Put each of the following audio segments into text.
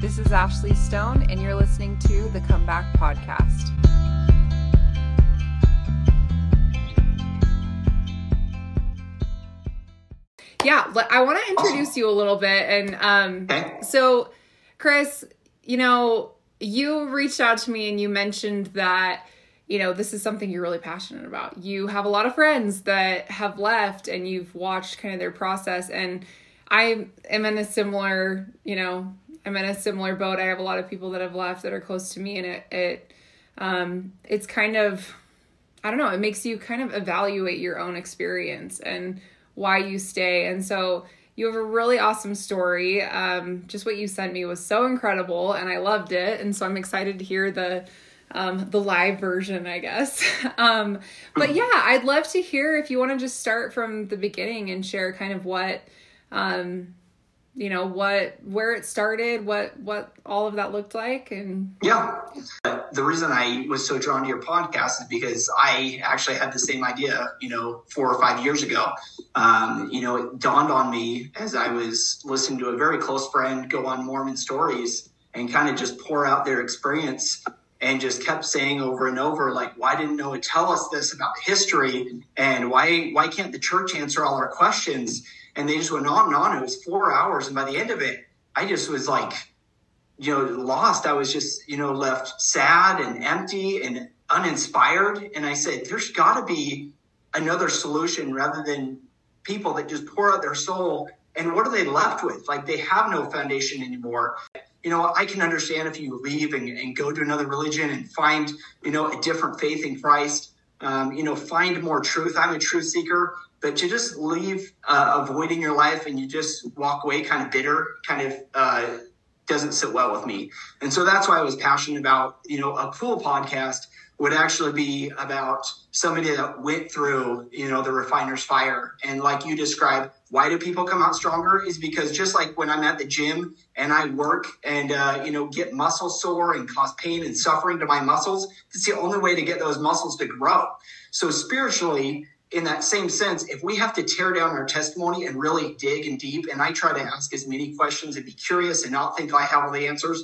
This is Ashley Stone, and you're listening to the Comeback Podcast. Yeah, I want to introduce you a little bit. And um, Okay. so, Chris, you know, you reached out to me and you mentioned that, you know, this is something you're really passionate about. You have a lot of friends that have left and you've watched kind of their process. And I am in a similar, you know, I'm in a similar boat. I have a lot of people that have left that are close to me and it, it, um, it's kind of, I don't know, it makes you kind of evaluate your own experience and why you stay. And so you have a really awesome story. Um, just what you sent me was so incredible and I loved it. And so I'm excited to hear the um, the live version, I guess. um, but yeah, I'd love to hear if you want to just start from the beginning and share kind of what um, you know what where it started what what all of that looked like and Yeah. The reason I was so drawn to your podcast is because I actually had the same idea, you know, four or five years ago. Um, you know, it dawned on me as I was listening to a very close friend go on Mormon stories and kind of just pour out their experience and just kept saying over and over, like, why didn't Noah tell us this about history? And why why can't the church answer all our questions? And they just went on and on. It was four hours. And by the end of it, I just was like, you know, lost. I was just, you know, left sad and empty and uninspired. And I said, there's got to be another solution rather than people that just pour out their soul. And what are they left with? Like they have no foundation anymore. You know, I can understand if you leave and, and go to another religion and find, you know, a different faith in Christ, um, you know, find more truth. I'm a truth seeker. But to just leave, uh, avoiding your life and you just walk away kind of bitter, kind of uh, doesn't sit well with me. And so that's why I was passionate about, you know, a cool podcast would actually be about somebody that went through, you know, the refiner's fire. And like you described, why do people come out stronger is because just like when I'm at the gym and I work and, uh, you know, get muscle sore and cause pain and suffering to my muscles, it's the only way to get those muscles to grow. So spiritually, in that same sense, if we have to tear down our testimony and really dig and deep, and I try to ask as many questions and be curious and not think I have all the answers,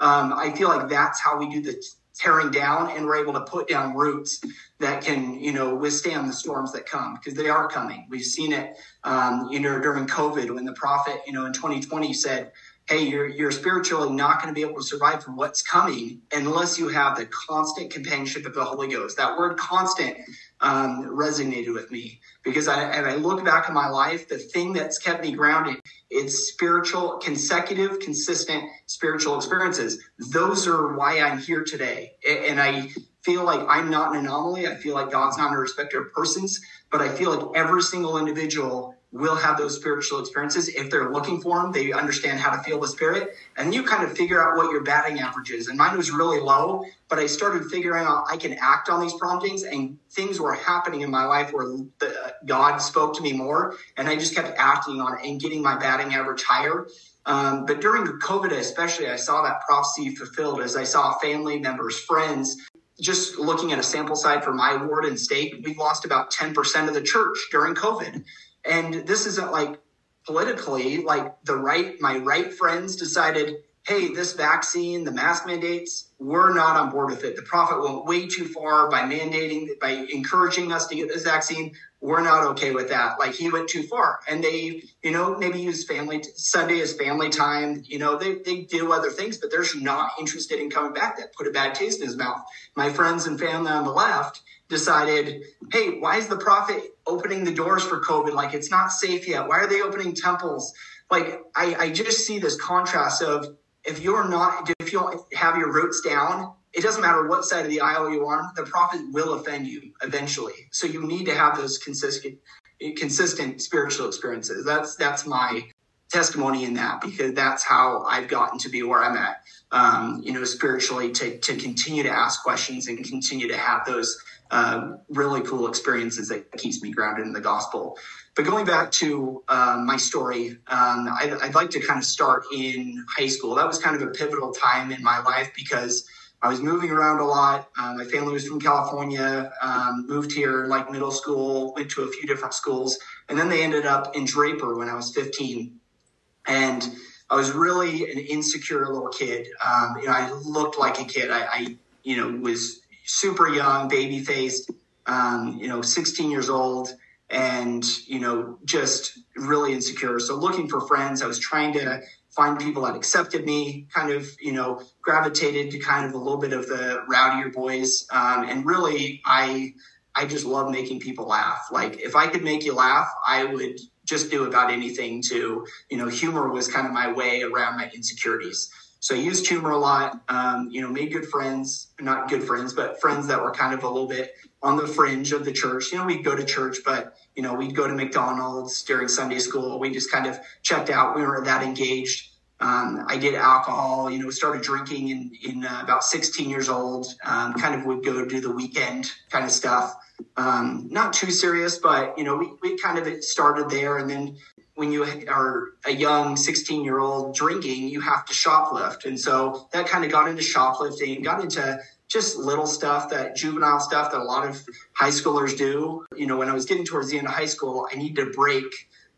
um, I feel like that's how we do the tearing down and we're able to put down roots that can, you know, withstand the storms that come because they are coming. We've seen it, um, you know, during COVID when the prophet, you know, in 2020 said, hey, you're, you're spiritually not going to be able to survive from what's coming unless you have the constant companionship of the Holy Ghost. That word constant um, resonated with me because I, and I look back in my life, the thing that's kept me grounded is spiritual, consecutive, consistent spiritual experiences. Those are why I'm here today. And I feel like I'm not an anomaly. I feel like God's not a respecter of persons, but I feel like every single individual will have those spiritual experiences. If they're looking for them, they understand how to feel the spirit. And you kind of figure out what your batting average is. And mine was really low, but I started figuring out I can act on these promptings and things were happening in my life where the, God spoke to me more. And I just kept acting on it and getting my batting average higher. Um, but during COVID, especially, I saw that prophecy fulfilled as I saw family members, friends, just looking at a sample side for my ward and stake, we've lost about 10% of the church during COVID. And this isn't like politically, like the right, my right friends decided, hey, this vaccine, the mask mandates, we're not on board with it. The prophet went way too far by mandating, by encouraging us to get this vaccine. We're not okay with that. Like he went too far. And they, you know, maybe use family, Sunday as family time. You know, they, they do other things, but they're not interested in coming back. That put a bad taste in his mouth. My friends and family on the left decided, hey, why is the prophet opening the doors for COVID? Like it's not safe yet. Why are they opening temples? Like I, I just see this contrast of if you're not, if you don't have your roots down, it doesn't matter what side of the aisle you're the prophet will offend you eventually. So you need to have those consistent, consistent spiritual experiences. That's that's my testimony in that because that's how I've gotten to be where I'm at. Um, you know, spiritually to to continue to ask questions and continue to have those uh, really cool experiences that keeps me grounded in the gospel. But going back to um, my story, um, I'd, I'd, like to kind of start in high school. That was kind of a pivotal time in my life because I was moving around a lot. Uh, my family was from California, um, moved here like middle school, went to a few different schools, and then they ended up in Draper when I was 15. And I was really an insecure little kid. Um, you know, I looked like a kid. I, I you know, was super young, baby faced, um, you know, 16 years old and, you know, just really insecure. So looking for friends, I was trying to find people that accepted me, kind of, you know, gravitated to kind of a little bit of the rowdier boys. Um, and really, I, I just love making people laugh. Like if I could make you laugh, I would just do about anything to, you know, humor was kind of my way around my insecurities. So I used humor a lot, um, you know, made good friends, not good friends, but friends that were kind of a little bit on the fringe of the church. You know, we'd go to church, but, you know, we'd go to McDonald's during Sunday school. We just kind of checked out. We weren't that engaged. Um, I did alcohol, you know, started drinking in, in uh, about 16 years old, um, kind of would go do the weekend kind of stuff. Um, not too serious, but, you know, we, we kind of started there. And then when you are a young 16 year old drinking, you have to shoplift. And so that kind of got into shoplifting, got into just little stuff that juvenile stuff that a lot of high schoolers do. You know, when I was getting towards the end of high school, I needed to break.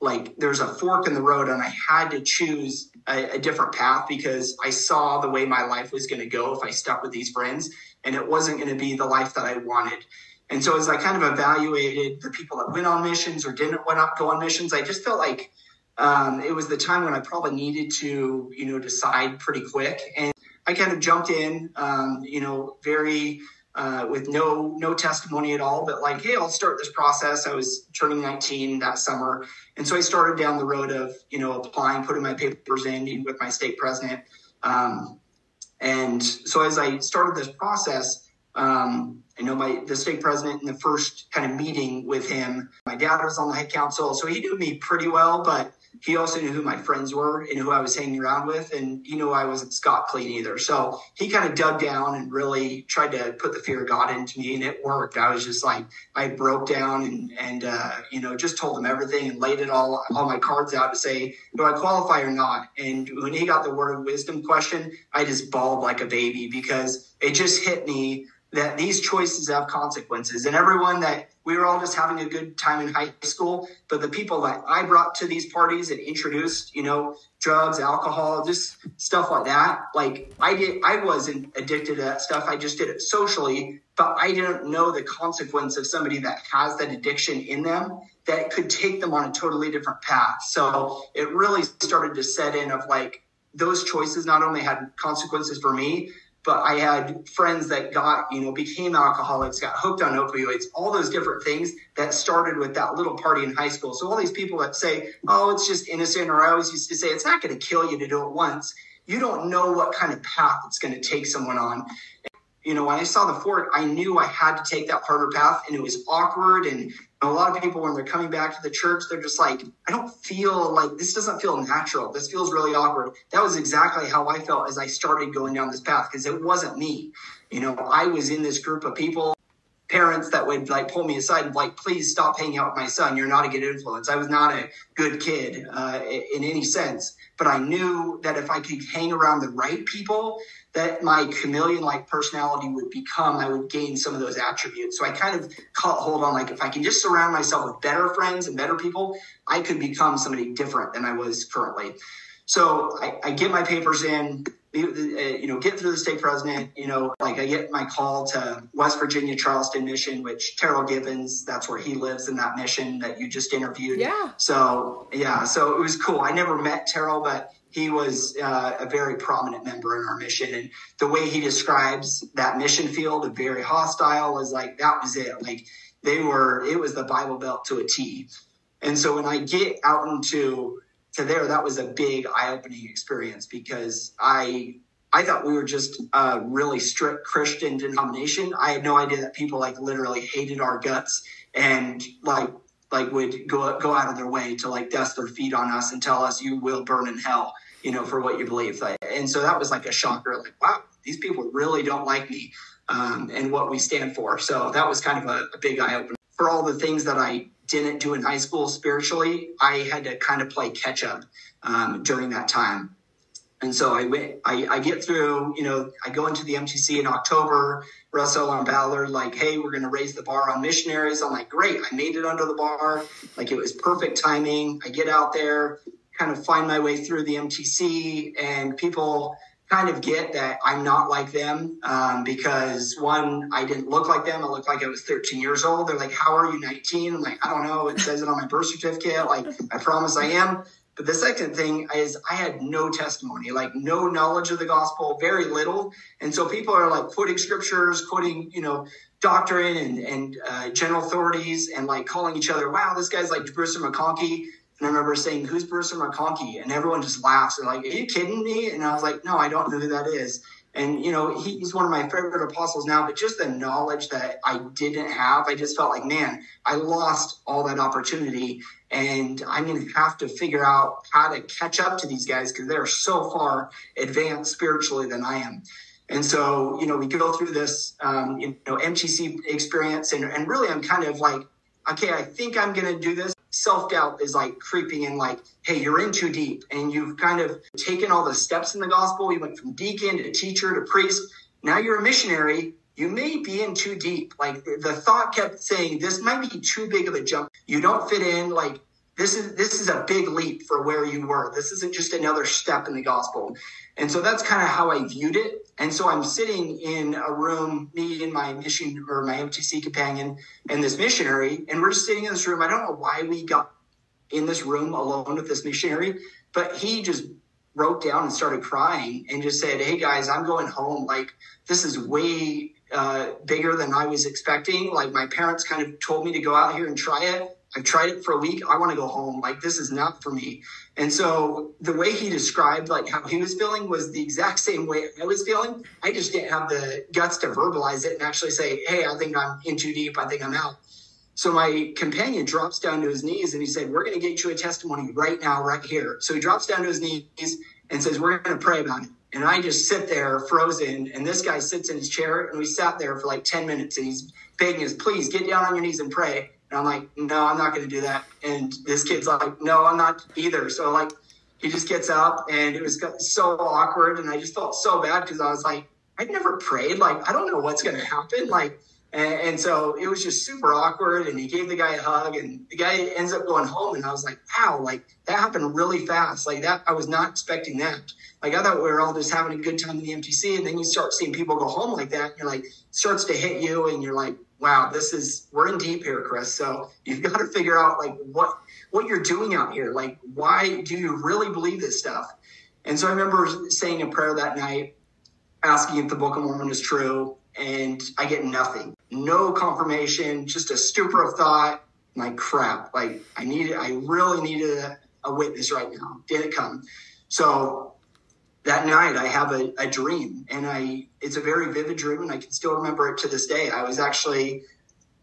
Like there's a fork in the road, and I had to choose a, a different path because I saw the way my life was going to go if I stuck with these friends, and it wasn't going to be the life that I wanted. And so as I kind of evaluated the people that went on missions or didn't went up, go on missions, I just felt like um, it was the time when I probably needed to, you know, decide pretty quick. And I kind of jumped in, um, you know, very uh, with no no testimony at all, but like, hey, I'll start this process. I was turning 19 that summer, and so I started down the road of, you know, applying, putting my papers in with my stake president. Um, and so as I started this process, um, I know my the stake president in the first kind of meeting with him. My dad was on the head council, so he knew me pretty well, but he also knew who my friends were and who I was hanging around with, and he knew I wasn't Scott clean either. So he kind of dug down and really tried to put the fear of God into me, and it worked. I was just like I broke down and and uh, you know just told him everything and laid it all all my cards out to say do I qualify or not. And when he got the word of wisdom question, I just bawled like a baby because it just hit me that these choices have consequences. And everyone that we were all just having a good time in high school, but the people that I brought to these parties and introduced, you know, drugs, alcohol, just stuff like that. Like I did, I wasn't addicted to that stuff. I just did it socially, but I didn't know the consequence of somebody that has that addiction in them that could take them on a totally different path. So it really started to set in of like, those choices not only had consequences for me, but I had friends that got, you know, became alcoholics, got hooked on opioids, all those different things that started with that little party in high school. So all these people that say, oh, it's just innocent, or I always used to say, it's not going to kill you to do it once. You don't know what kind of path it's going to take someone on. You know, when I saw the fork, I knew I had to take that harder path, and it was awkward and a lot of people when they're coming back to the church they're just like i don't feel like this doesn't feel natural. This feels really awkward. That was exactly how i felt as i started going down this path because it wasn't me. You know i was in this group of people parents that would like pull me aside and like please stop hanging out with my son you're not a good influence i was not a good kid uh, in any sense but i knew that if i could hang around the right people that my chameleon like personality would become, I would gain some of those attributes. So I kind of caught hold on like if I can just surround myself with better friends and better people, I could become somebody different than I was currently. So I, I get my papers in, you know, get through the stake president, you know, like I get my call to West Virginia Charleston mission, which Terryl Givens, that's where he lives in that mission that you just interviewed. Yeah. So yeah, so it was cool. I never met Terryl, but he was uh, a very prominent member in our mission and the way he describes that mission field very hostile was like that was it like they were it was the bible belt to a t and so when i get out into to there that was a big eye-opening experience because i i thought we were just a really strict christian denomination i had no idea that people like literally hated our guts and like like would go go out of their way to like dust their feet on us and tell us you will burn in hell you know, for what you believe. And so that was like a shocker, like, wow, these people really don't like me um, and what we stand for. So that was kind of a, a big eye opener. For all the things that I didn't do in high school spiritually, I had to kind of play catch up um, during that time. And so I went, I, I, get through, you know, I go into the MTC in October. Russell M. Ballard, like, hey, we're going to raise the bar on missionaries. I'm like, great. I made it under the bar. Like, it was perfect timing. I get out there kind of find my way through the MTC, and people kind of get that I'm not like them um, because one, I didn't look like them. I looked like I was 13 years old. They're like, "How are you 19?" I'm like, "I don't know. It says it on my birth certificate. Like, I promise I am." But the second thing is I had no testimony, like no knowledge of the gospel, very little. And so people are like quoting scriptures, quoting, you know, doctrine and, and uh, general authorities and like calling each other, wow, this guy's like Bruce R. McConkie. And I remember saying, who's Bruce R. McConkie? And everyone just laughs. They're like, are you kidding me? And I was like, no, I don't know who that is. And, you know, he's one of my favorite apostles now, but just the knowledge that I didn't have, I just felt like, man, I lost all that opportunity. And I'm going to have to figure out how to catch up to these guys because they're so far advanced spiritually than I am. And so, you know, we go through this, um, you know, MTC experience, and, and really I'm kind of like, okay, I think I'm going to do this. Self doubt is like creeping in, like, hey, you're in too deep. And you've kind of taken all the steps in the gospel. You went from deacon to teacher to priest. Now you're a missionary. You may be in too deep. Like the thought kept saying, this might be too big of a jump. You don't fit in. Like, this is this is a big leap for where you were. This isn't just another step in the gospel. And so that's kind of how I viewed it. And so I'm sitting in a room, me and my mission or my MTC companion and this missionary, and we're sitting in this room. I don't know why we got in this room alone with this missionary, but he just broke down and started crying and just said, Hey guys, I'm going home. Like, this is way uh, bigger than I was expecting. Like, my parents kind of told me to go out here and try it. I've tried it for a week. I want to go home. Like this is not for me. And so the way he described like how he was feeling was the exact same way I was feeling. I just didn't have the guts to verbalize it and actually say, Hey, I think I'm in too deep. I think I'm out. So my companion drops down to his knees and he said, We're going to get you a testimony right now, right here. So he drops down to his knees and says, We're going to pray about it. And I just sit there frozen. And this guy sits in his chair and we sat there for like 10 minutes and he's begging us, Please get down on your knees and pray. And I'm like, no, I'm not going to do that. And this kid's like, no, I'm not either. So like, he just gets up and it was so awkward. And I just felt so bad because I was like, I've never prayed. Like, I don't know what's going to happen. Like, and, and, so it was just super awkward. And he gave the guy a hug and the guy ends up going home. And I was like, wow, like that happened really fast. Like that, I was not expecting that. Like I thought we were all just having a good time in the MTC. And then you start seeing people go home like that. And you're like, starts to hit you and you're like, wow, this is we're in deep here, Chris. So you've got to figure out like what what you're doing out here. Like, why do you really believe this stuff? And so I remember saying a prayer that night, asking if the Book of Mormon is true, and I get nothing, no confirmation, just a stupor of thought. Like crap, like I needed, I really needed a, a witness right now. Didn't come. So that night I have a, a, dream and I it's a very vivid dream and I can still remember it to this day. I was actually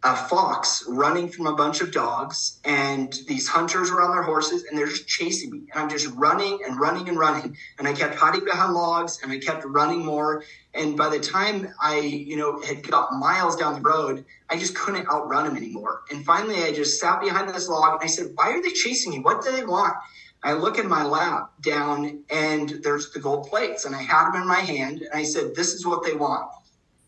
a fox running from a bunch of dogs and these hunters were on their horses and they're just chasing me and I'm just running and running and running and I kept hiding behind logs and I kept running more and by the time I you know had got miles down the road I just couldn't outrun them anymore. And finally I just sat behind this log and I said why are they chasing me? What do they want I look in my lap down and there's the gold plates and I had them in my hand and I said, this is what they want.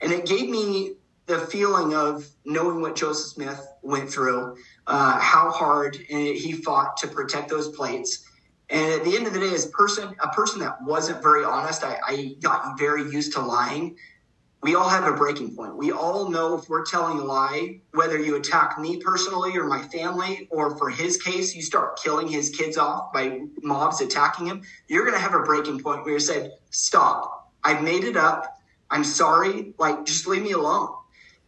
And it gave me the feeling of knowing what Joseph Smith went through, uh, how hard he fought to protect those plates. And at the end of the day, as person, a person that wasn't very honest, I, I got very used to lying we all have a breaking point. We all know if we're telling a lie, whether you attack me personally or my family, or for his case, you start killing his kids off by mobs attacking him, you're going to have a breaking point where you say, Stop. I've made it up. I'm sorry. Like, just leave me alone.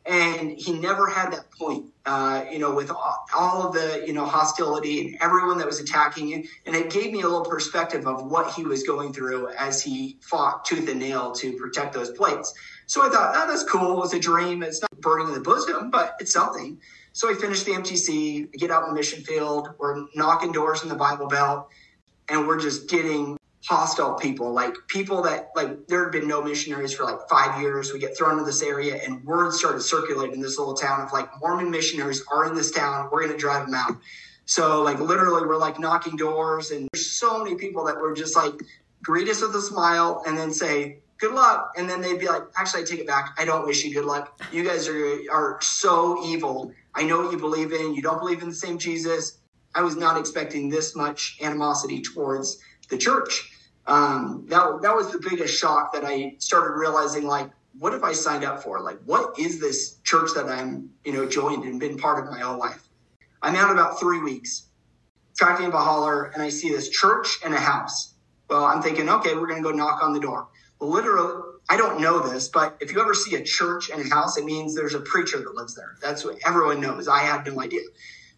And he never had that point, uh, you know, with all, all of the, you know, hostility and everyone that was attacking him. And it gave me a little perspective of what he was going through as he fought tooth and nail to protect those plates. So I thought, oh, that's cool. It's a dream. It's not burning in the bosom, but it's something. So I finished the MTC, I get out in the mission field, we're knocking doors in the Bible Belt, and we're just getting hostile people, like people that like there had been no missionaries for like five years. We get thrown into this area, and word started circulating in this little town of like Mormon missionaries are in this town. We're going to drive them out. So like literally, we're like knocking doors, and there's so many people that were just like greet us with a smile and then say good luck. And then they'd be like, actually, I take it back. I don't wish you good luck. You guys are, are so evil. I know what you believe in. You don't believe in the same Jesus. I was not expecting this much animosity towards the church. Um, that that was the biggest shock that I started realizing. Like, what have I signed up for? Like, what is this church that I'm you know joined and been part of my whole life? I'm out about three weeks, tracting up a holler, and I see this church and a house. Well, I'm thinking, okay, we're going to go knock on the door. Literally, I don't know this, but if you ever see a church and a house, it means there's a preacher that lives there. That's what everyone knows. I had no idea.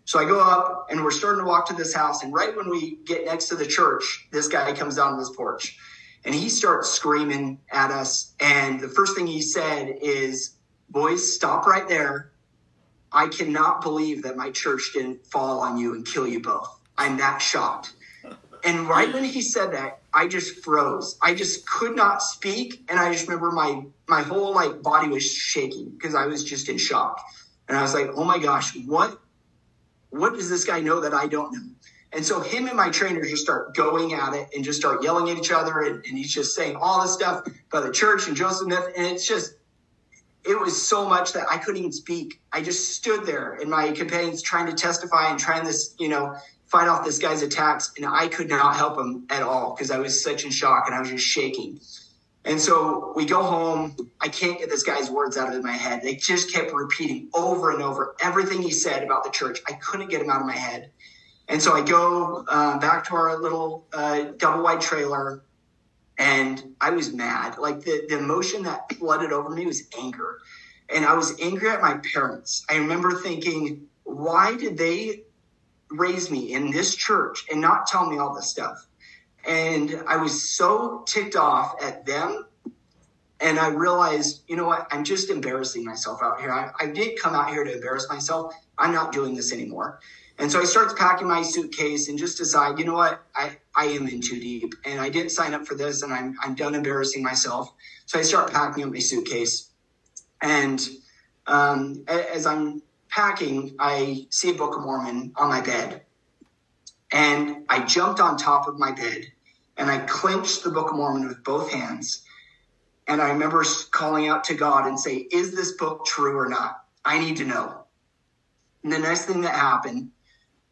So I go up and we're starting to walk to this house. And right when we get next to the church, this guy comes down on this porch and he starts screaming at us. And the first thing he said is, Boys, stop right there. I cannot believe that my church didn't fall on you and kill you both. I'm that shocked. And right when he said that, I just froze. I just could not speak, and I just remember my my whole like body was shaking because I was just in shock. And I was like, "Oh my gosh, what what does this guy know that I don't know?" And so him and my trainer just start going at it and just start yelling at each other, and, and he's just saying all this stuff about the church and Joseph Smith, and it's just it was so much that I couldn't even speak. I just stood there, and my companions trying to testify and trying this, you know, fight off this guy's attacks, and I could not help him at all because I was such in shock and I was just shaking. And so we go home. I can't get this guy's words out of my head. They just kept repeating over and over everything he said about the church. I couldn't get him out of my head. And so I go uh, back to our little uh, double wide trailer, and I was mad. Like the, the emotion that flooded over me was anger. And I was angry at my parents. I remember thinking, why did they raise me in this church and not tell me all this stuff. And I was so ticked off at them. And I realized, you know what? I'm just embarrassing myself out here. I, I did come out here to embarrass myself. I'm not doing this anymore. And so I start packing my suitcase and just decide, you know what? I, I am in too deep and I didn't sign up for this and I'm, I'm done embarrassing myself. So I start packing up my suitcase. And um, as I'm packing, I see a Book of Mormon on my bed. And I jumped on top of my bed and I clenched the Book of Mormon with both hands. And I remember calling out to God and say, Is this book true or not? I need to know. And the next thing that happened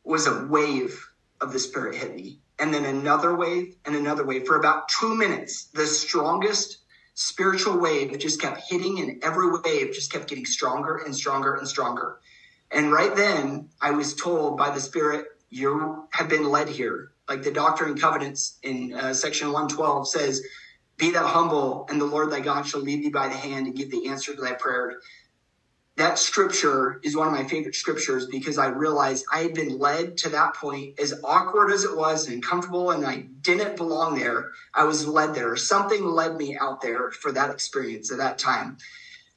was a wave of the Spirit hit me. And then another wave and another wave. For about two minutes, the strongest spiritual wave just kept hitting, and every wave just kept getting stronger and stronger and stronger. And right then, I was told by the Spirit, you have been led here. Like the Doctrine and Covenants in uh, section 112 says, Be thou humble, and the Lord thy God shall lead thee by the hand and give the answer to thy prayer. That scripture is one of my favorite scriptures because I realized I had been led to that point, as awkward as it was and uncomfortable, and I didn't belong there. I was led there. Something led me out there for that experience at that time.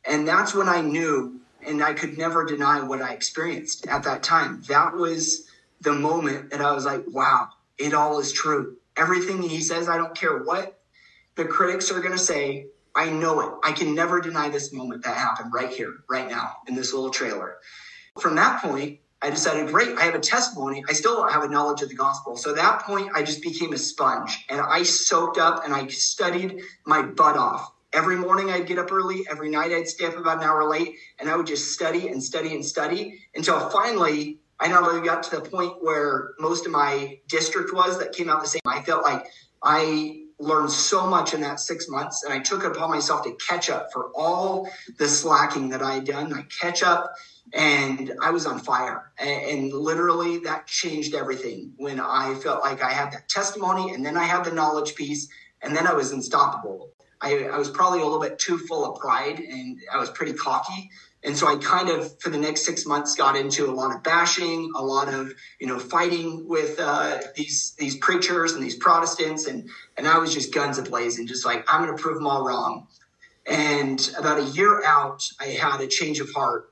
And that's when I knew and I could never deny what I experienced at that time. That was the moment that I was like, wow, it all is true. Everything he says, I don't care what the critics are going to say. I know it. I can never deny this moment that happened right here, right now, in this little trailer. From that point, I decided, great, I have a testimony. I still have a knowledge of the gospel. So at that point, I just became a sponge and I soaked up and I studied my butt off Every morning I'd get up early. Every night I'd stay up about an hour late and I would just study and study and study until finally I not only got to the point where most of my district was that came out the same. I felt like I learned so much in that six months and I took it upon myself to catch up for all the slacking that I had done. I catch up and I was on fire. And, literally that changed everything when I felt like I had that testimony and then I had the knowledge piece and then I was unstoppable. I, I was probably a little bit too full of pride and I was pretty cocky. And so I kind of, for the next six months, got into a lot of bashing, a lot of, you know, fighting with uh, these these preachers and these Protestants, and and I was just guns ablazing, just like I'm going to prove them all wrong. And about a year out, I had a change of heart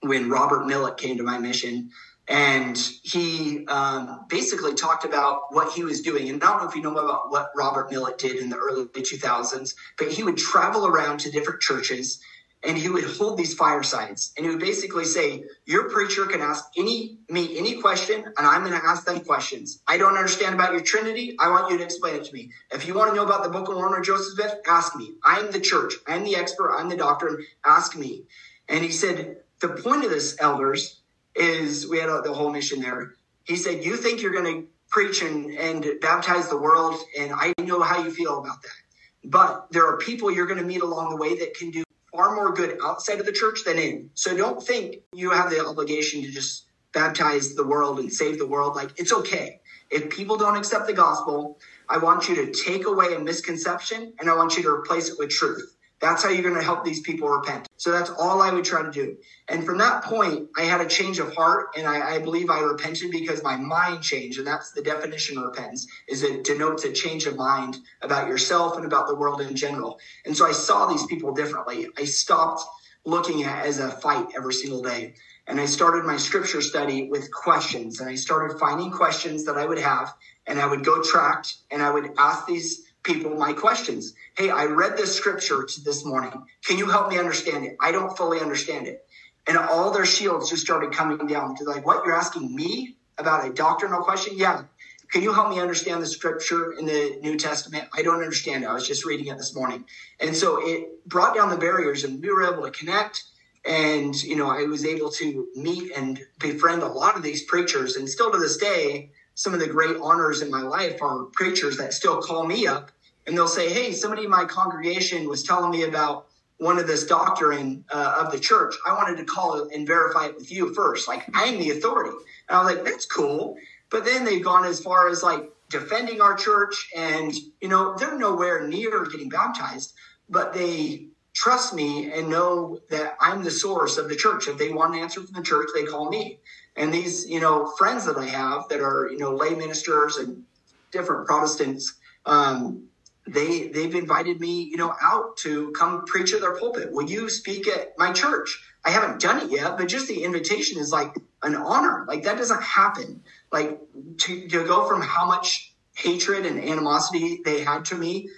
when Robert Millet came to my mission, and he um, basically talked about what he was doing. And I don't know if you know about what Robert Millet did in the early 2000s, but he would travel around to different churches and he would hold these firesides and he would basically say your preacher can ask any me any question and i'm going to ask them questions. I don't understand about your trinity. I want you to explain it to me. If you want to know about the book of mormon or joseph smith ask me. I'm the church. I'm the expert. I'm the doctrine ask me. And he said the point of this elders is we had a, the whole mission there. He said, You think you're going to preach and, and baptize the world, and I know how you feel about that. But there are people you're going to meet along the way that can do far more good outside of the church than in. So don't think you have the obligation to just baptize the world and save the world. Like, it's okay. If people don't accept the gospel, I want you to take away a misconception and I want you to replace it with truth. That's how you're going to help these people repent. So that's all I would try to do. And from that point, I had a change of heart and I, I believe I repented because my mind changed. And that's the definition of repentance is it denotes a change of mind about yourself and about the world in general. And so I saw these people differently. I stopped looking at as a fight every single day. And I started my scripture study with questions and I started finding questions that I would have and I would go tracked and I would ask these people my questions. Hey, I read this scripture this morning. Can you help me understand it? I don't fully understand it. And all their shields just started coming down to like, what? You're asking me about a doctrinal question? Yeah. Can you help me understand the scripture in the New Testament? I don't understand it. I was just reading it this morning. And so it brought down the barriers and we were able to connect. And, you know, I was able to meet and befriend a lot of these preachers. And still to this day, some of the great honors in my life are preachers that still call me up and they'll say, Hey, somebody in my congregation was telling me about one of this doctrine uh, of the church. I wanted to call and verify it with you first. Like, I'm the authority. And I was like, That's cool. But then they've gone as far as like defending our church and, you know, they're nowhere near getting baptized, but they trust me and know that I'm the source of the church. If they want an answer from the church, they call me. And these, you know, friends that I have that are, you know, lay ministers and different Protestants, um, they they've invited me, you know, out to come preach at their pulpit. Will you speak at my church? I haven't done it yet, but just the invitation is like an honor. Like that doesn't happen. Like to, to go from how much hatred and animosity they had to me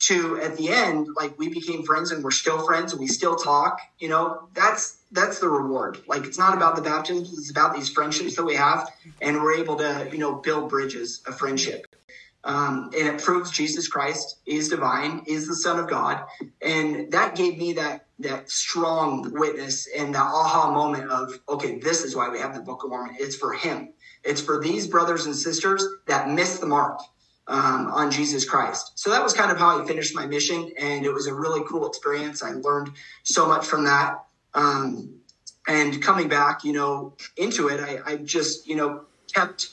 to at the end, like we became friends and we're still friends and we still talk, you know, that's that's the reward. Like it's not about the baptisms, it's about these friendships that we have, and we're able to, you know, build bridges of friendship. Um, and it proves Jesus Christ is divine, is the Son of God, and that gave me that that strong witness and that aha moment of okay, this is why we have the Book of Mormon. It's for Him. It's for these brothers and sisters that missed the mark um, on Jesus Christ. So that was kind of how I finished my mission, and it was a really cool experience. I learned so much from that. Um, and coming back, you know, into it, I, I just, you know, kept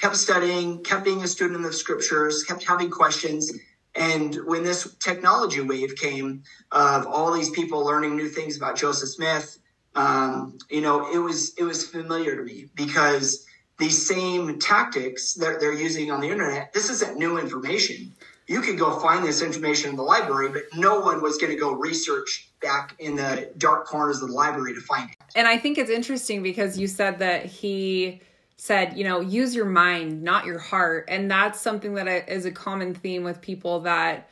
kept studying, kept being a student of the scriptures, kept having questions. And when this technology wave came of all these people learning new things about Joseph Smith, um, you know, it was it was familiar to me because these same tactics that they're using on the internet, this isn't new information. You could go find this information in the library, but no one was going to go research back in the dark corners of the library to find it. And I think it's interesting because you said that he said, you know, use your mind, not your heart. And that's something that is a common theme with people that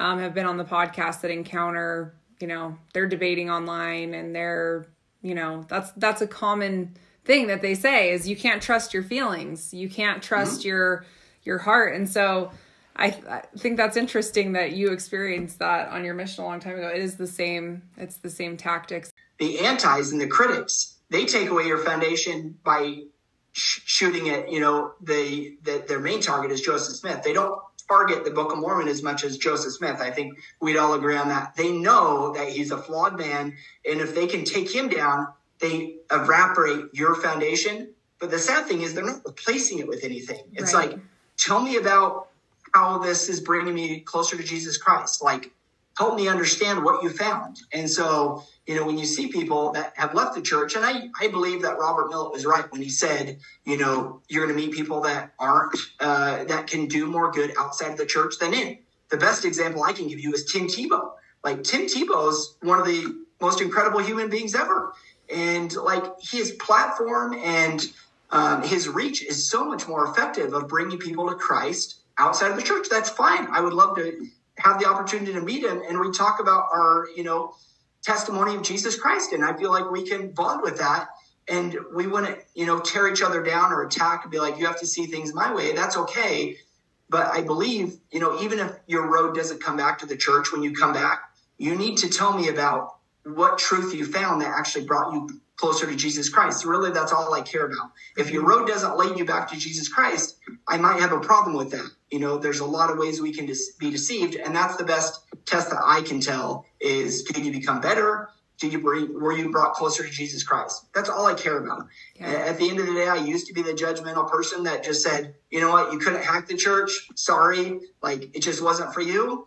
um, have been on the podcast that encounter, you know, they're debating online and they're, you know, that's that's a common thing that they say is you can't trust your feelings. You can't trust mm-hmm. your your heart. And so I, I think that's interesting that you experienced that on your mission a long time ago. It is the same. It's the same tactics. The antis and the critics they take away your foundation by sh- shooting at you know the, the their main target is Joseph Smith. They don't target the Book of Mormon as much as Joseph Smith. I think we'd all agree on that. They know that he's a flawed man, and if they can take him down, they evaporate your foundation. But the sad thing is they're not replacing it with anything. It's right. like, tell me about how this is bringing me closer to Jesus Christ. Like, help me understand what you found. And so, you know, when you see people that have left the church, and I, I believe that Robert Millet was right when he said, you know, you're going to meet people that aren't, uh, that can do more good outside of the church than in. The best example I can give you is Tim Tebow. Like, Tim Tebow is one of the most incredible human beings ever and like his platform and um, his reach is so much more effective of bringing people to Christ outside of the church. That's fine. I would love to have the opportunity to meet him and we talk about our, you know, testimony of Jesus Christ. And I feel like we can bond with that. And we wouldn't, you know, tear each other down or attack and be like, you have to see things my way. That's okay. But I believe, you know, even if your road doesn't come back to the church when you come back, you need to tell me about what truth you found that actually brought you closer to Jesus Christ. Really, that's all I care about. If your road doesn't lead you back to Jesus Christ, I might have a problem with that. You know, there's a lot of ways we can be deceived, and that's the best test that I can tell is did you become better? Did you were you brought closer to Jesus Christ? That's all I care about. Yeah. At the end of the day, I used to be the judgmental person that just said, you know what, you couldn't hack the church. Sorry, like it just wasn't for you.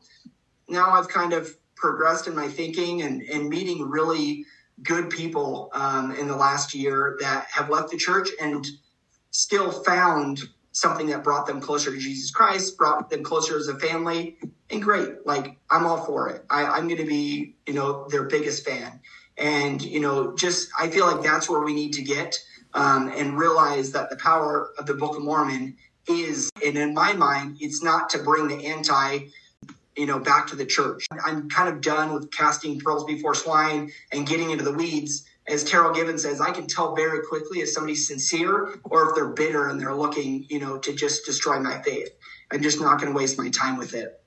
Now I've kind of progressed in my thinking and, and meeting really good people um, in the last year that have left the church and still found something that brought them closer to Jesus Christ, brought them closer as a family, and great. Like I'm all for it. I, am going to be, you know, their biggest fan, and you know, just I feel like that's where we need to get um, and realize that the power of the Book of Mormon is, and in my mind, it's not to bring the anti you know, back to the church. I'm kind of done with casting pearls before swine and getting into the weeds. As Terryl Givens says, I can tell very quickly if somebody's sincere or if they're bitter and they're looking, you know, to just destroy my faith. I'm just not going to waste my time with it.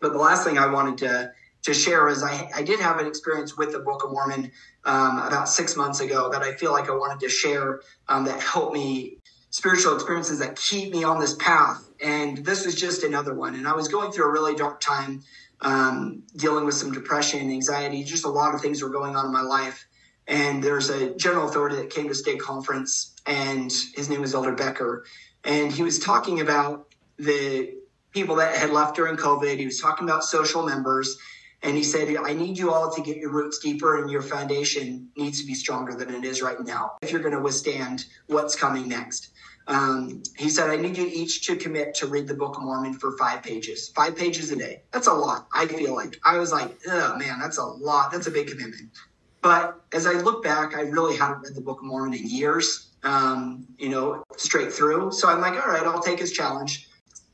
But the last thing I wanted to to share is I, I did have an experience with the Book of Mormon um, about six months ago that I feel like I wanted to share um, that helped me spiritual experiences that keep me on this path. And this was just another one. And I was going through a really dark time, um, dealing with some depression, anxiety, just a lot of things were going on in my life. And there's a general authority that came to stake conference, and his name was Elder Becker. And he was talking about the people that had left during COVID. He was talking about social members. And he said, I need you all to get your roots deeper and your foundation needs to be stronger than it is right now if you're going to withstand what's coming next. Um, he said, I need you each to commit to read the Book of Mormon for five pages, five pages a day. That's a lot. I feel like I was like, oh man, that's a lot. That's a big commitment. But as I look back, I really haven't read the Book of Mormon in years, um, you know, straight through. So I'm like, all right, I'll take his challenge.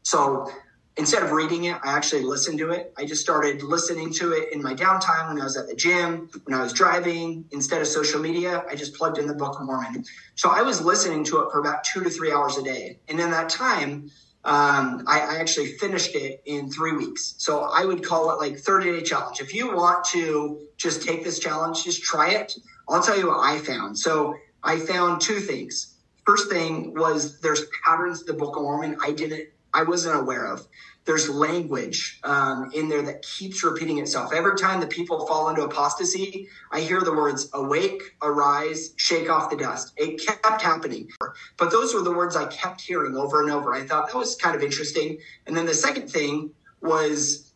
So instead of reading it, I actually listened to it. I just started listening to it in my downtime when I was at the gym, when I was driving. Instead of social media, I just plugged in the Book of Mormon. So I was listening to it for about two to three hours a day. And in that time, um, I, I, actually finished it in three weeks. So I would call it like 30 day challenge. If you want to just take this challenge, just try it. I'll tell you what I found. So I found two things. First thing was there's patterns the Book of Mormon I didn't I wasn't aware of. There's language um, in there that keeps repeating itself. Every time the people fall into apostasy, I hear the words awake, arise, shake off the dust. It kept happening. But those were the words I kept hearing over and over. I thought that was kind of interesting. And then the second thing was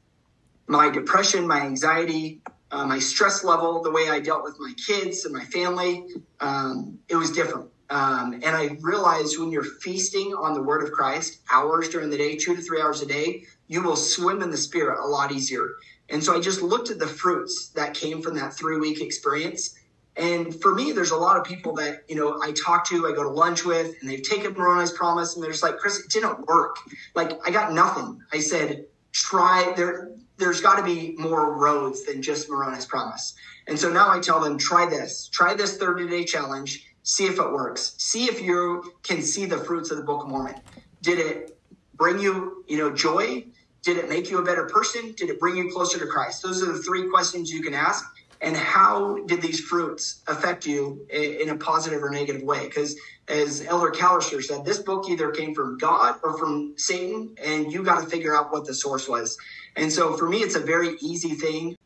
my depression, my anxiety, uh, my stress level, the way I dealt with my kids and my family. Um, it was different. Um, and I realized when you're feasting on the word of Christ, hours during the day, two to three hours a day, you will swim in the spirit a lot easier. And so I just looked at the fruits that came from that three week experience. And for me, there's a lot of people that, you know, I talk to, I go to lunch with, and they've taken Moroni's promise, and they're just like, Chris, it didn't work. Like, I got nothing. I said, try there. There's got to be more roads than just Moroni's promise. And so now I tell them, try this, try this 30 day challenge see if it works. See if you can see the fruits of the Book of Mormon. Did it bring you, you know, joy? Did it make you a better person? Did it bring you closer to Christ? Those are the three questions you can ask. And how did these fruits affect you in a positive or negative way? Because as Elder Callister said, this book either came from God or from Satan, and you got to figure out what the source was. And so for me, it's a very easy thing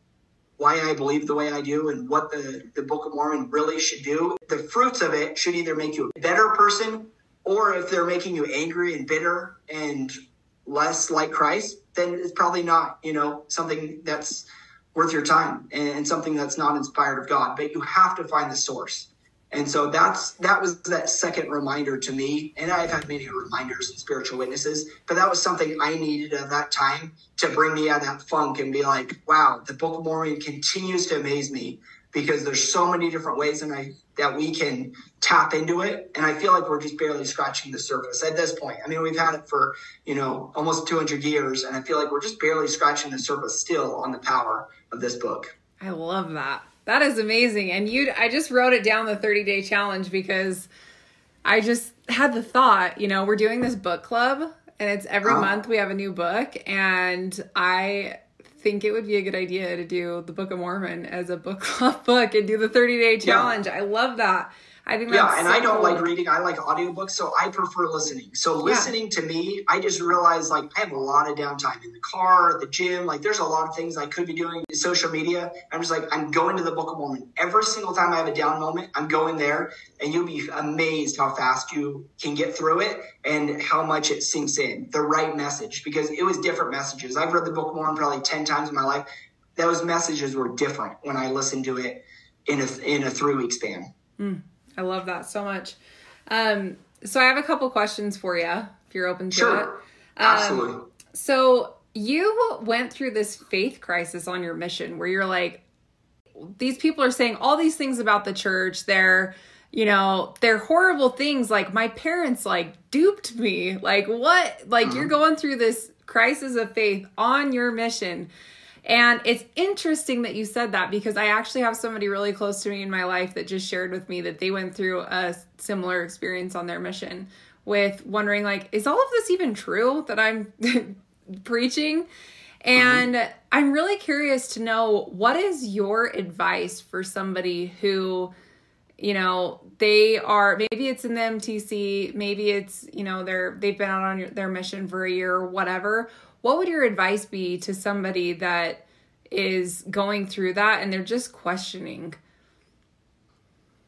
why I believe the way I do and what the, the Book of Mormon really should do. The fruits of it should either make you a better person or if they're making you angry and bitter and less like Christ, then it's probably not, you know, something that's worth your time and, something that's not inspired of God. But you have to find the source. And so that's that was that second reminder to me. And I've had many reminders and spiritual witnesses, but that was something I needed at that time to bring me out of that funk and be like, wow, the Book of Mormon continues to amaze me because there's so many different ways and I that we can tap into it. And I feel like we're just barely scratching the surface at this point. I mean, we've had it for, you know, almost 200 years, and I feel like we're just barely scratching the surface still on the power of this book. I love that. That is amazing. And you I just wrote it down the 30 day challenge because I just had the thought, you know, we're doing this book club and it's every oh. month we have a new book and I think it would be a good idea to do the Book of Mormon as a book club book and do the 30 day challenge. Yeah. I love that. I think yeah, and so I don't cool. like reading. I like audiobooks, so I prefer listening. So listening yeah. to me, I just realized like I have a lot of downtime in the car, the gym. Like there's a lot of things I could be doing. Social media. I'm just like I'm going to the Book of Mormon every single time I have a down moment. I'm going there, and you'll be amazed how fast you can get through it and how much it sinks in the right message because it was different messages. I've read the Book of Mormon probably ten times in my life. Those messages were different when I listened to it in a in a three week span. Mm. I love that so much. Um, so I have a couple questions for you if you're open to sure. it. Um, Absolutely. So you went through this faith crisis on your mission where you're like, these people are saying all these things about the church. They're, you know, they're horrible things. Like my parents like duped me. Like what? Like mm-hmm. you're going through this crisis of faith on your mission. And it's interesting that you said that because I actually have somebody really close to me in my life that just shared with me that they went through a similar experience on their mission with wondering like is all of this even true that I'm preaching? And. I'm really curious to know what is your advice for somebody who you know they are maybe it's in the mtc maybe it's you know they're they've been out on their mission for a year or whatever what would your advice be to somebody that is going through that and they're just questioning?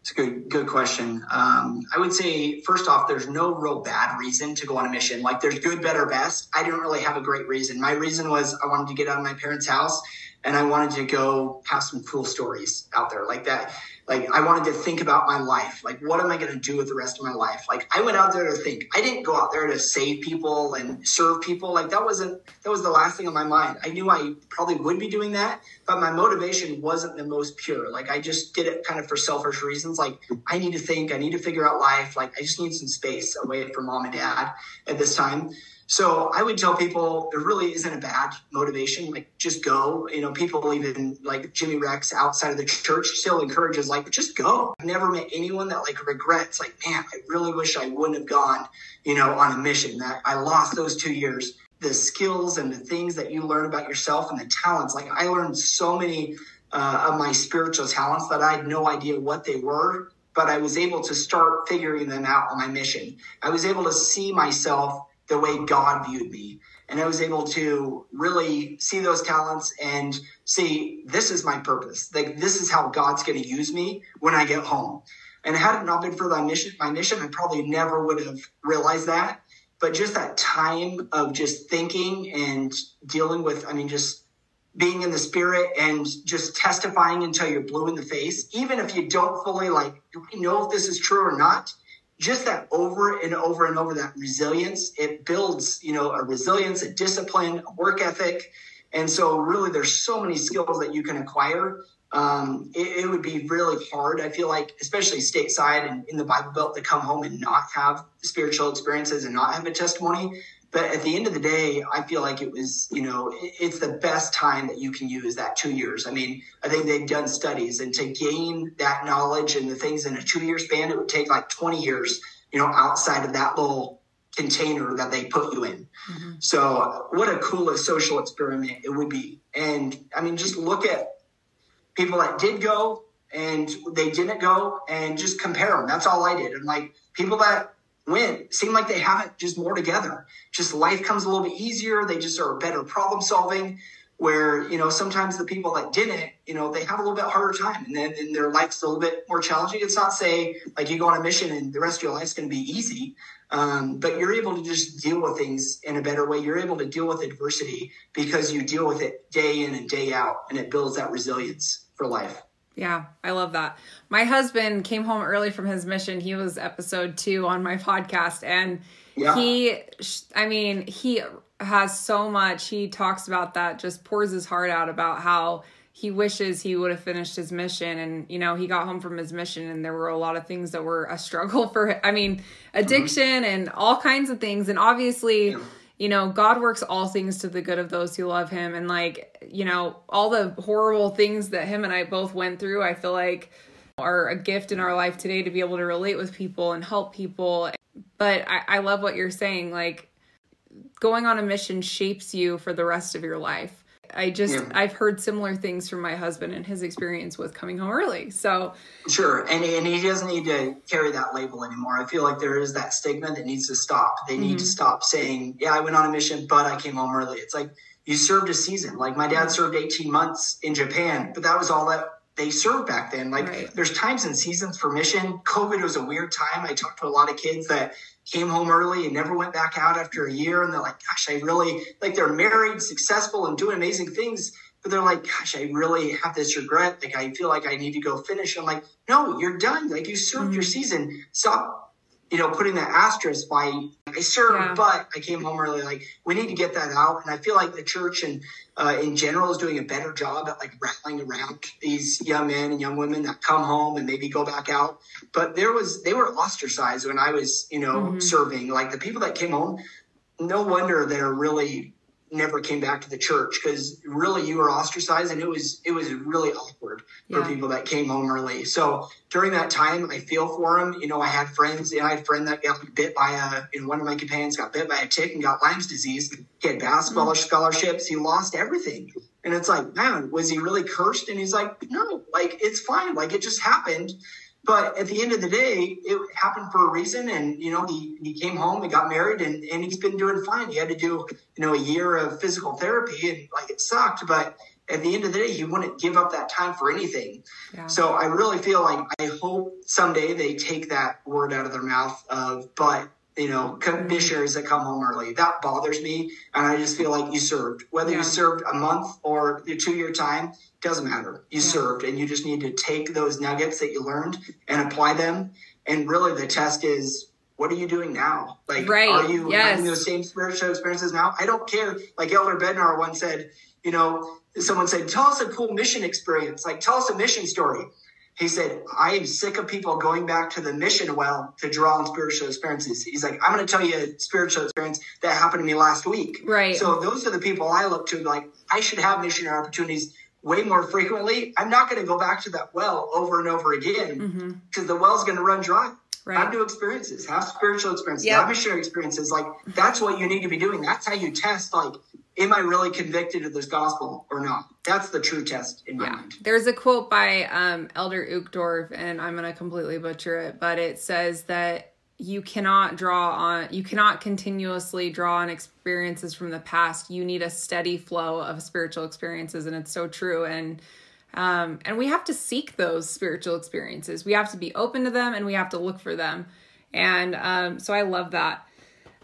It's a good, good question. Um, I would say, first off, there's no real bad reason to go on a mission. Like, there's good, better, best. I didn't really have a great reason. My reason was I wanted to get out of my parents' house and I wanted to go have some cool stories out there like that like I wanted to think about my life. Like, what am I going to do with the rest of my life? Like, I went out there to think. I didn't go out there to save people and serve people. Like, that wasn't, that was the last thing on my mind. I knew I probably would be doing that, but my motivation wasn't the most pure. Like, I just did it kind of for selfish reasons. Like, I need to think, I need to figure out life. Like, I just need some space away from mom and dad at this time. So I would tell people there really isn't a bad motivation. Like just go. You know, people even like Jimmy Rex outside of the church still encourages like just go. I've never met anyone that like regrets like, man, I really wish I wouldn't have gone, you know, on a mission. That I lost those two years. The skills and the things that you learn about yourself and the talents. Like I learned so many uh, of my spiritual talents that I had no idea what they were, but I was able to start figuring them out on my mission. I was able to see myself the way God viewed me. And I was able to really see those talents and see this is my purpose. Like this is how God's going to use me when I get home. And had it not been for my mission, my mission, I probably never would have realized that. But just that time of just thinking and dealing with, I mean, just being in the spirit and just testifying until you're blue in the face, even if you don't fully like, do we know if this is true or not? Just that over and over and over that resilience it builds you know a resilience a discipline a work ethic. And so really there's so many skills that you can acquire. Um, it, it, would be really hard i feel like especially stateside and in the bible belt to come home and not have spiritual experiences and not have a testimony but at the end of the day, I feel like it was, you know, it's the best time that you can use that two years. I mean, I think they've done studies and to gain that knowledge and the things in a two year span, it would take like 20 years, you know, outside of that little container that they put you in. Mm-hmm. So what a coolest social experiment it would be. And I mean, just look at people that did go and they didn't go and just compare them. That's all I did. And like people that win seem like they have it just more together. Just life comes a little bit easier. They just are better problem solving. Where you know sometimes the people that didn't, you know, they have a little bit harder time, and then and their life's a little bit more challenging. It's not say like you go on a mission and the rest of your life's going to be easy, um, but you're able to just deal with things in a better way. You're able to deal with adversity because you deal with it day in and day out, and it builds that resilience for life. Yeah, I love that. My husband came home early from his mission. He was episode two on my podcast, and yeah. he, I mean, he has so much. He talks about that, just pours his heart out about how he wishes he would have finished his mission. And, you know, he got home from his mission, and there were a lot of things that were a struggle for him. I mean, addiction mm-hmm. and all kinds of things. And obviously, yeah you know, God works all things to the good of those who love him. And like, you know, all the horrible things that him and I both went through, I feel like are a gift in our life today to be able to relate with people and help people. But I, I love what you're saying. Like, going on a mission shapes you for the rest of your life. I just yeah. I've heard similar things from my husband and his experience with coming home early. So sure, and and he doesn't need to carry that label anymore. I feel like there is that stigma that needs to stop. They need mm-hmm. to stop saying, "Yeah, I went on a mission, but I came home early." It's like you served a season. Like my dad served 18 months in Japan, but that was all that they served back then. Like right. there's times and seasons for mission. COVID was a weird time. I talked to a lot of kids that came home early and never went back out after a year. And they're like, gosh, I really like they're married, successful, and doing amazing things. But they're like, gosh, I really have this regret. Like I feel like I need to go finish. I'm like, no, you're done. Like you served mm-hmm. your season. Stop you know, putting that asterisk by I served, yeah. but I came home early. Like we need to get that out, and I feel like the church and uh, in general is doing a better job at like rattling around these young men and young women that come home and maybe go back out. But there was they were ostracized when I was you know mm-hmm. serving. Like the people that came home, no wonder they're really never came back to the church because really you were ostracized and it was it was really awkward yeah. for people that came home early. So during that time i feel for them you know i had friends you know, i had a friend that got bit by a in one of my companions got bit by a tick and got lyme's disease. He had basketball mm-hmm. scholarships. He lost everything. And it's like man was he really cursed? And he's like no like it's fine. Like it just happened but at the end of the day, it happened for a reason. And, you know, he, he came home and got married and, and he's been doing fine. He had to do, you know, a year of physical therapy and like it sucked. But at the end of the day, he wouldn't give up that time for anything. Yeah. So I really feel like I hope someday they take that word out of their mouth of, but you know, missionaries that come home early. That bothers me. And I just feel like you served. Whether yeah. you served a month or your two year time, doesn't matter. You yeah. served and you just need to take those nuggets that you learned and apply them. And really the test is what are you doing now? Like, right. are you yes. having those same spiritual experiences now? I don't care. Like Elder Bednar once said, you know, someone said, tell us a cool mission experience. Like, tell us a mission story. He said, I am sick of people going back to the mission well to draw on spiritual experiences. He's like, I'm going to tell you a spiritual experience that happened to me last week. Right. So those are the people I look to. Like, I should have missionary opportunities way more frequently. I'm not going to go back to that well over and over again because mm-hmm. the well's going to run dry. Right. Have new experiences, have spiritual experiences, yep. have missionary experiences. Like that's what you need to be doing. That's how you test. Like am I really convicted of this gospel or not? That's the true test in my yeah. mind. There's a quote by um, Elder Uchtdorf, and I'm going to completely butcher it, but it says that you cannot draw on, you cannot continuously draw on experiences from the past. You need a steady flow of spiritual experiences, and it's so true. And um, and we have to seek those spiritual experiences. We have to be open to them, and we have to look for them. And um, so I love that.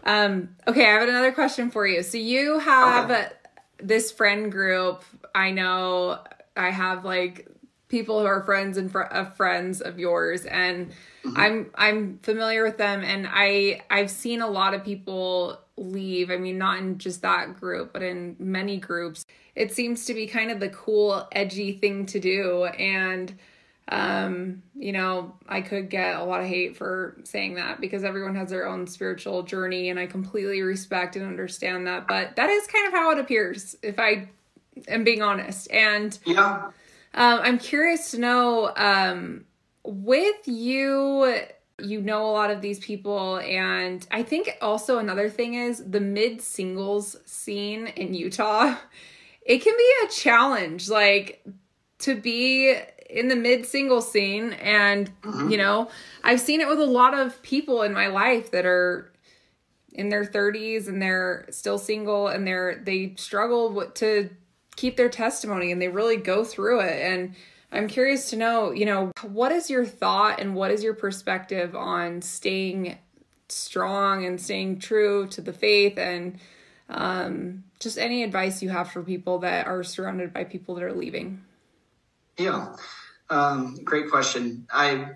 Um, okay, I have another question for you. So you have okay. this friend group. I know I have like people who are friends and fr- of friends of yours, and mm-hmm. I'm I'm familiar with them, and I I've seen a lot of people leave. I mean, not in just that group, but in many groups. It seems to be kind of the cool, edgy thing to do, and um you know i could get a lot of hate for saying that because everyone has their own spiritual journey and i completely respect and understand that. But that is kind of how it appears if i am being honest. And yeah. um, i'm curious to know um with you you know a lot of these people. And i think also another thing is the mid singles scene in utah it can be a challenge like to be in the mid single scene and mm-hmm. you know i've seen it with a lot of people in my life that are in their 30s and they're still single and they're they struggle to keep their testimony and they really go through it and i'm curious to know you know what is your thought and what is your perspective on staying strong and staying true to the faith and um, just any advice you have for people that are surrounded by people that are leaving yeah um, great question. I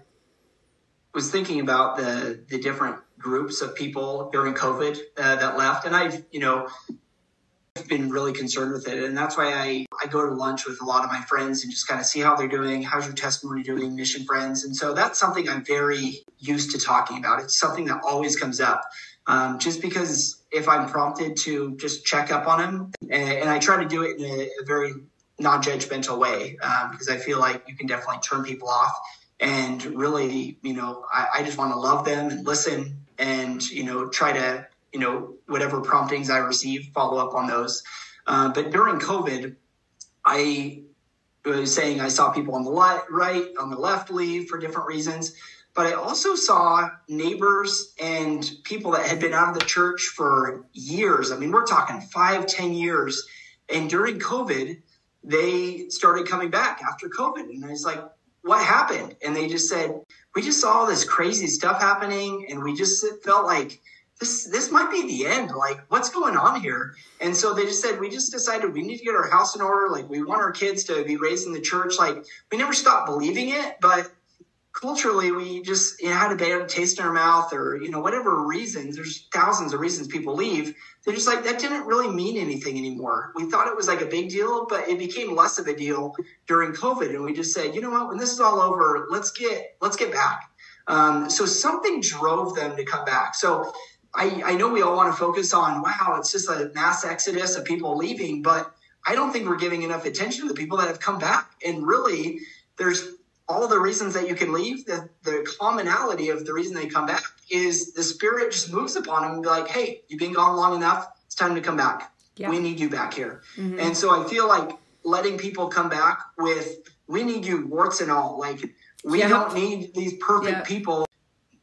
was thinking about the the different groups of people during COVID uh, that left, and I've you know I've been really concerned with it, and that's why I I go to lunch with a lot of my friends and just kind of see how they're doing. How's your testimony doing, mission friends? And so that's something I'm very used to talking about. It's something that always comes up, um, just because if I'm prompted to just check up on them, and, and I try to do it in a, a very non-judgmental way um, because I feel like you can definitely turn people off and really, you know, I, I just want to love them and listen and, you know, try to, you know, whatever promptings I receive, follow up on those. Uh, but during COVID, I was saying I saw people on the right, on the left leave for different reasons. But I also saw neighbors and people that had been out of the church for years. I mean, we're talking five, ten years. And during COVID, they started coming back after COVID. And I was like, what happened? And they just said, we just saw all this crazy stuff happening. And we just felt like this, this might be the end. Like, what's going on here? And so they just said, we just decided we need to get our house in order. Like, we want our kids to be raised in the church. Like, we never stopped believing it, but culturally we just had a bad taste in our mouth or you know whatever reasons there's thousands of reasons people leave they're just like that didn't really mean anything anymore. We thought it was like a big deal but it became less of a deal during covid and we just said you know what? When this is all over let's get let's get back. Um, so something drove them to come back. So I, I know we all want to focus on wow it's just a mass exodus of people leaving but i don't think we're giving enough attention to the people that have come back and really there's all of the reasons that you can leave, the, the commonality of the reason they come back is the spirit just moves upon them and be like, hey, you've been gone long enough. It's time to come back. Yeah. We need you back here. Mm-hmm. And so I feel like letting people come back with, we need you warts and all. Like, we yeah. don't need these perfect yeah. people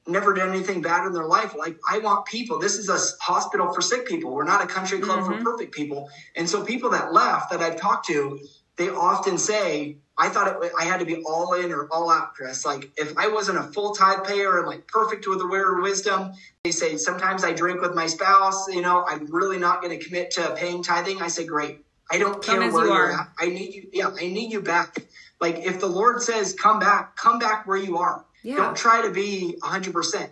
never done anything bad in their life. Like I want people. This is a hospital for sick people. We're not a country club mm-hmm. for perfect people. And so people that left that I've talked to, they often say, I thought it, I had to be all in or all out, Chris. Like if I wasn't a full tithe payer and like perfect with the word of wisdom, they say sometimes I drink with my spouse. You know, I'm really not going to commit to paying tithing. I say, great. I don't care where you are. at. I need you. Yeah, I need you back. Like if the Lord says, come back, come back where you are. Yeah. Don't try to be 100%.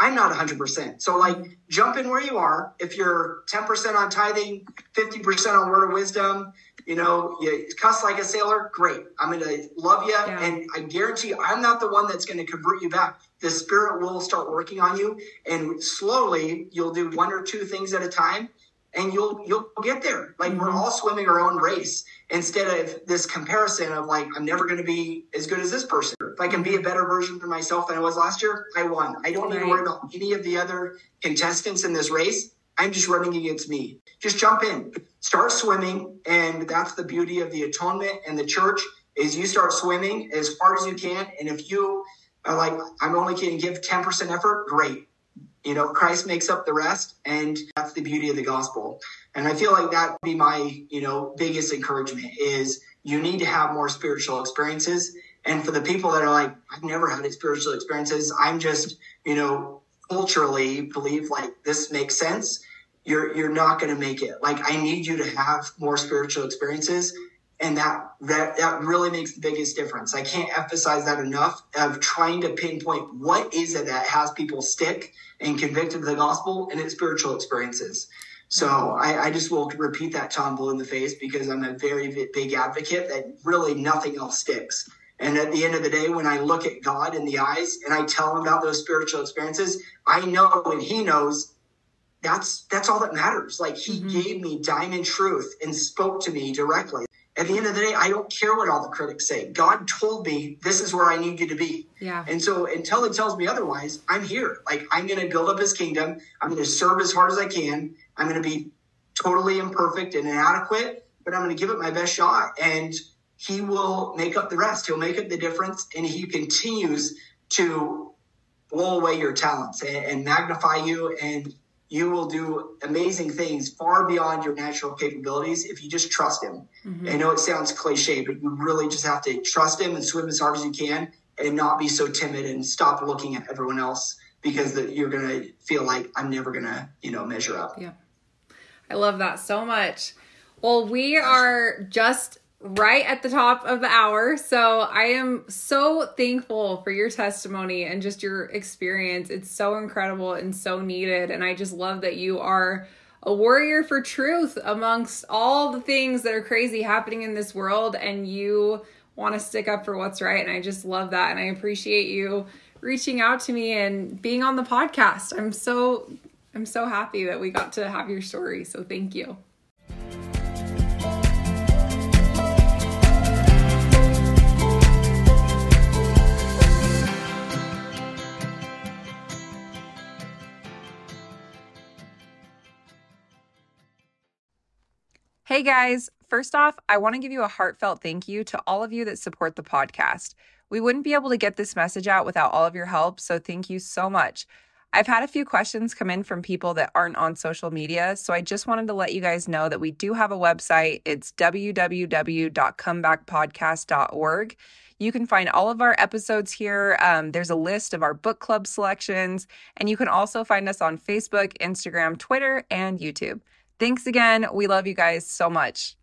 I'm not 100%. So, like, jump in where you are. If you're 10% on tithing, 50% on word of wisdom, you know, you cuss like a sailor, great. I'm going to love you. Yeah. And I guarantee you, I'm not the one that's going to convert you back. The Spirit will start working on you. And slowly, you'll do one or two things at a time and you'll you'll get there. Like mm-hmm. we're all swimming our own race instead of this comparison of like I'm never going to be as good as this person. If I can be a better version of myself than I was last year, I won. I don't need to worry about any of the other contestants in this race. I'm just running against me. Just jump in, start swimming, and that's the beauty of the atonement and the church is you start swimming as hard as you can, and if you are like I'm only going give 10% effort, great you know, Christ makes up the rest, and that's the beauty of the gospel. And I feel like that would be my, you know, biggest encouragement is you need to have more spiritual experiences. And for the people that are like, I've never had spiritual experiences, I'm just, you know, culturally believe like this makes sense. You're you're not going to make it. Like I need you to have more spiritual experiences and that that that really makes the biggest difference. I can't emphasize that enough of trying to pinpoint what is it that has people stick and convicted of the gospel and its spiritual experiences. So I, I just will repeat that Tom Blue in the face because I'm a very big advocate that really nothing else sticks. And at the end of the day, when I look at God in the eyes and I tell him about those spiritual experiences, I know and he knows that's that's all that matters. Like he mm-hmm. gave me diamond truth and spoke to me directly at the end of the day, I don't care what all the critics say. God told me this is where I need you to be. Yeah. And so until it tells me otherwise, I'm here. Like I'm going to build up his kingdom. I'm going to serve as hard as I can. I'm going to be totally imperfect and inadequate, but I'm going to give it my best shot. And he will make up the rest. He'll make up the difference. And he continues to blow away your talents and, and magnify you and you will do amazing things far beyond your natural capabilities if you just trust him. Mm-hmm. I know it sounds cliche, but you really just have to trust him and swim as hard as you can and not be so timid and stop looking at everyone else because the, you're going to feel like I'm never going to, you know, measure up. Yeah. I love that so much. Well, we are just right at the top of the hour. So I am so thankful for your testimony and just your experience. It's so incredible and so needed. And I just love that you are a warrior for truth amongst all the things that are crazy happening in this world. And you want to stick up for what's right. And I just love that. And I appreciate you reaching out to me and being on the podcast. I'm so I'm so happy that we got to have your story. So thank you. Hey guys, First off, I want to give you a heartfelt thank you to all of you that support the podcast. We wouldn't be able to get this message out without all of your help, so thank you so much. I've had a few questions come in from people that aren't on social media, so I just wanted to let you guys know that we do have a website. It's www.comebackpodcast.org. You can find all of our episodes here. Um, there's a list of our book club selections, and you can also find us on Facebook, Instagram, Twitter, and YouTube. Thanks again. We love you guys so much.